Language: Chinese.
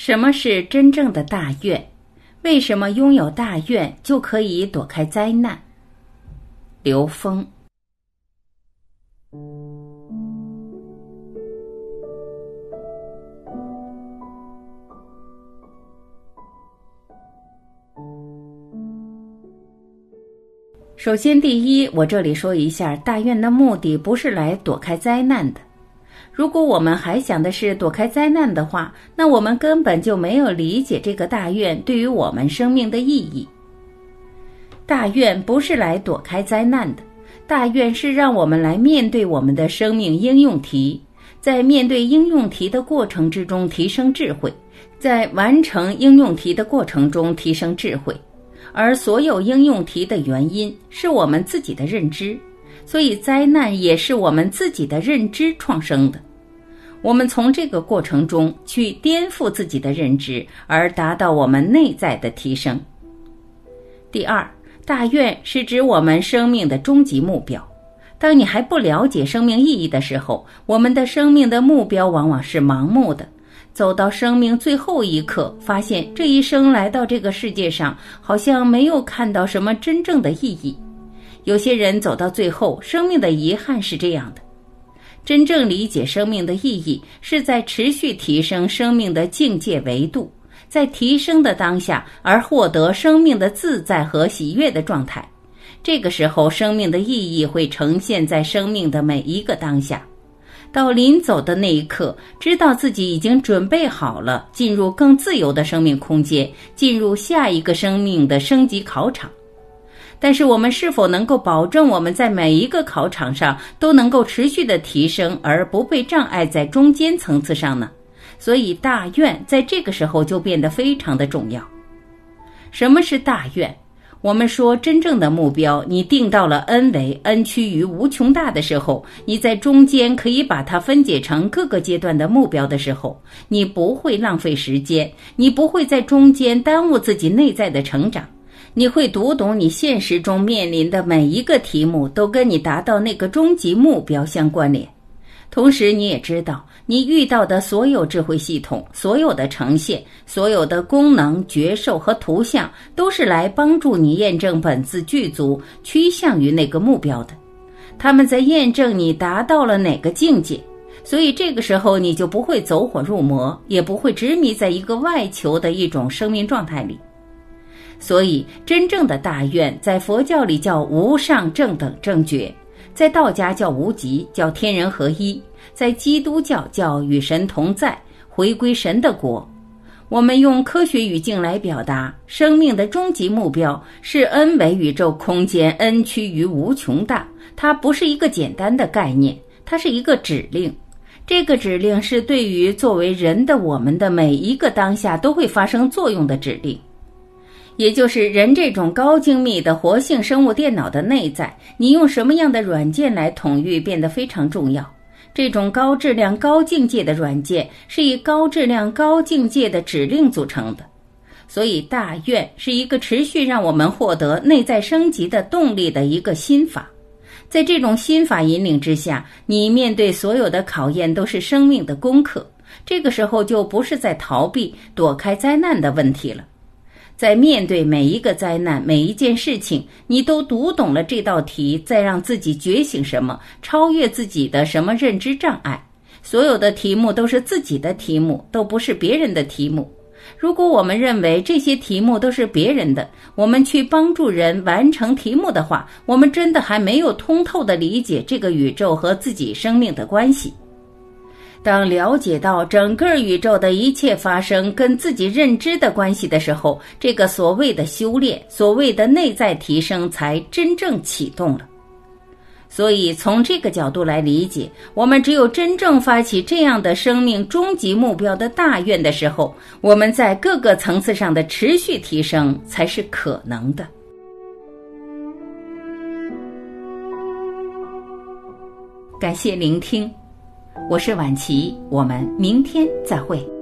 什么是真正的大愿？为什么拥有大愿就可以躲开灾难？刘峰。首先，第一，我这里说一下，大愿的目的不是来躲开灾难的。如果我们还想的是躲开灾难的话，那我们根本就没有理解这个大愿对于我们生命的意义。大愿不是来躲开灾难的，大愿是让我们来面对我们的生命应用题，在面对应用题的过程之中提升智慧，在完成应用题的过程中提升智慧，而所有应用题的原因是我们自己的认知，所以灾难也是我们自己的认知创生的。我们从这个过程中去颠覆自己的认知，而达到我们内在的提升。第二，大愿是指我们生命的终极目标。当你还不了解生命意义的时候，我们的生命的目标往往是盲目的。走到生命最后一刻，发现这一生来到这个世界上，好像没有看到什么真正的意义。有些人走到最后，生命的遗憾是这样的。真正理解生命的意义，是在持续提升生命的境界维度，在提升的当下而获得生命的自在和喜悦的状态。这个时候，生命的意义会呈现在生命的每一个当下。到临走的那一刻，知道自己已经准备好了，进入更自由的生命空间，进入下一个生命的升级考场。但是我们是否能够保证我们在每一个考场上都能够持续的提升，而不被障碍在中间层次上呢？所以大愿在这个时候就变得非常的重要。什么是大愿？我们说真正的目标，你定到了 n 为 n 趋于无穷大的时候，你在中间可以把它分解成各个阶段的目标的时候，你不会浪费时间，你不会在中间耽误自己内在的成长。你会读懂，你现实中面临的每一个题目都跟你达到那个终极目标相关联。同时，你也知道，你遇到的所有智慧系统、所有的呈现、所有的功能、觉受和图像，都是来帮助你验证本自具足、趋向于那个目标的。他们在验证你达到了哪个境界，所以这个时候你就不会走火入魔，也不会执迷在一个外求的一种生命状态里。所以，真正的大愿在佛教里叫无上正等正觉，在道家叫无极，叫天人合一，在基督教叫与神同在，回归神的国。我们用科学语境来表达，生命的终极目标是 n 维宇宙空间 n 趋于无穷大。它不是一个简单的概念，它是一个指令。这个指令是对于作为人的我们的每一个当下都会发生作用的指令。也就是人这种高精密的活性生物电脑的内在，你用什么样的软件来统御变得非常重要。这种高质量、高境界的软件是以高质量、高境界的指令组成的。所以，大愿是一个持续让我们获得内在升级的动力的一个心法。在这种心法引领之下，你面对所有的考验都是生命的功课。这个时候就不是在逃避、躲开灾难的问题了。在面对每一个灾难、每一件事情，你都读懂了这道题，再让自己觉醒什么，超越自己的什么认知障碍。所有的题目都是自己的题目，都不是别人的题目。如果我们认为这些题目都是别人的，我们去帮助人完成题目的话，我们真的还没有通透的理解这个宇宙和自己生命的关系。当了解到整个宇宙的一切发生跟自己认知的关系的时候，这个所谓的修炼，所谓的内在提升，才真正启动了。所以，从这个角度来理解，我们只有真正发起这样的生命终极目标的大愿的时候，我们在各个层次上的持续提升才是可能的。感谢聆听。我是晚琪，我们明天再会。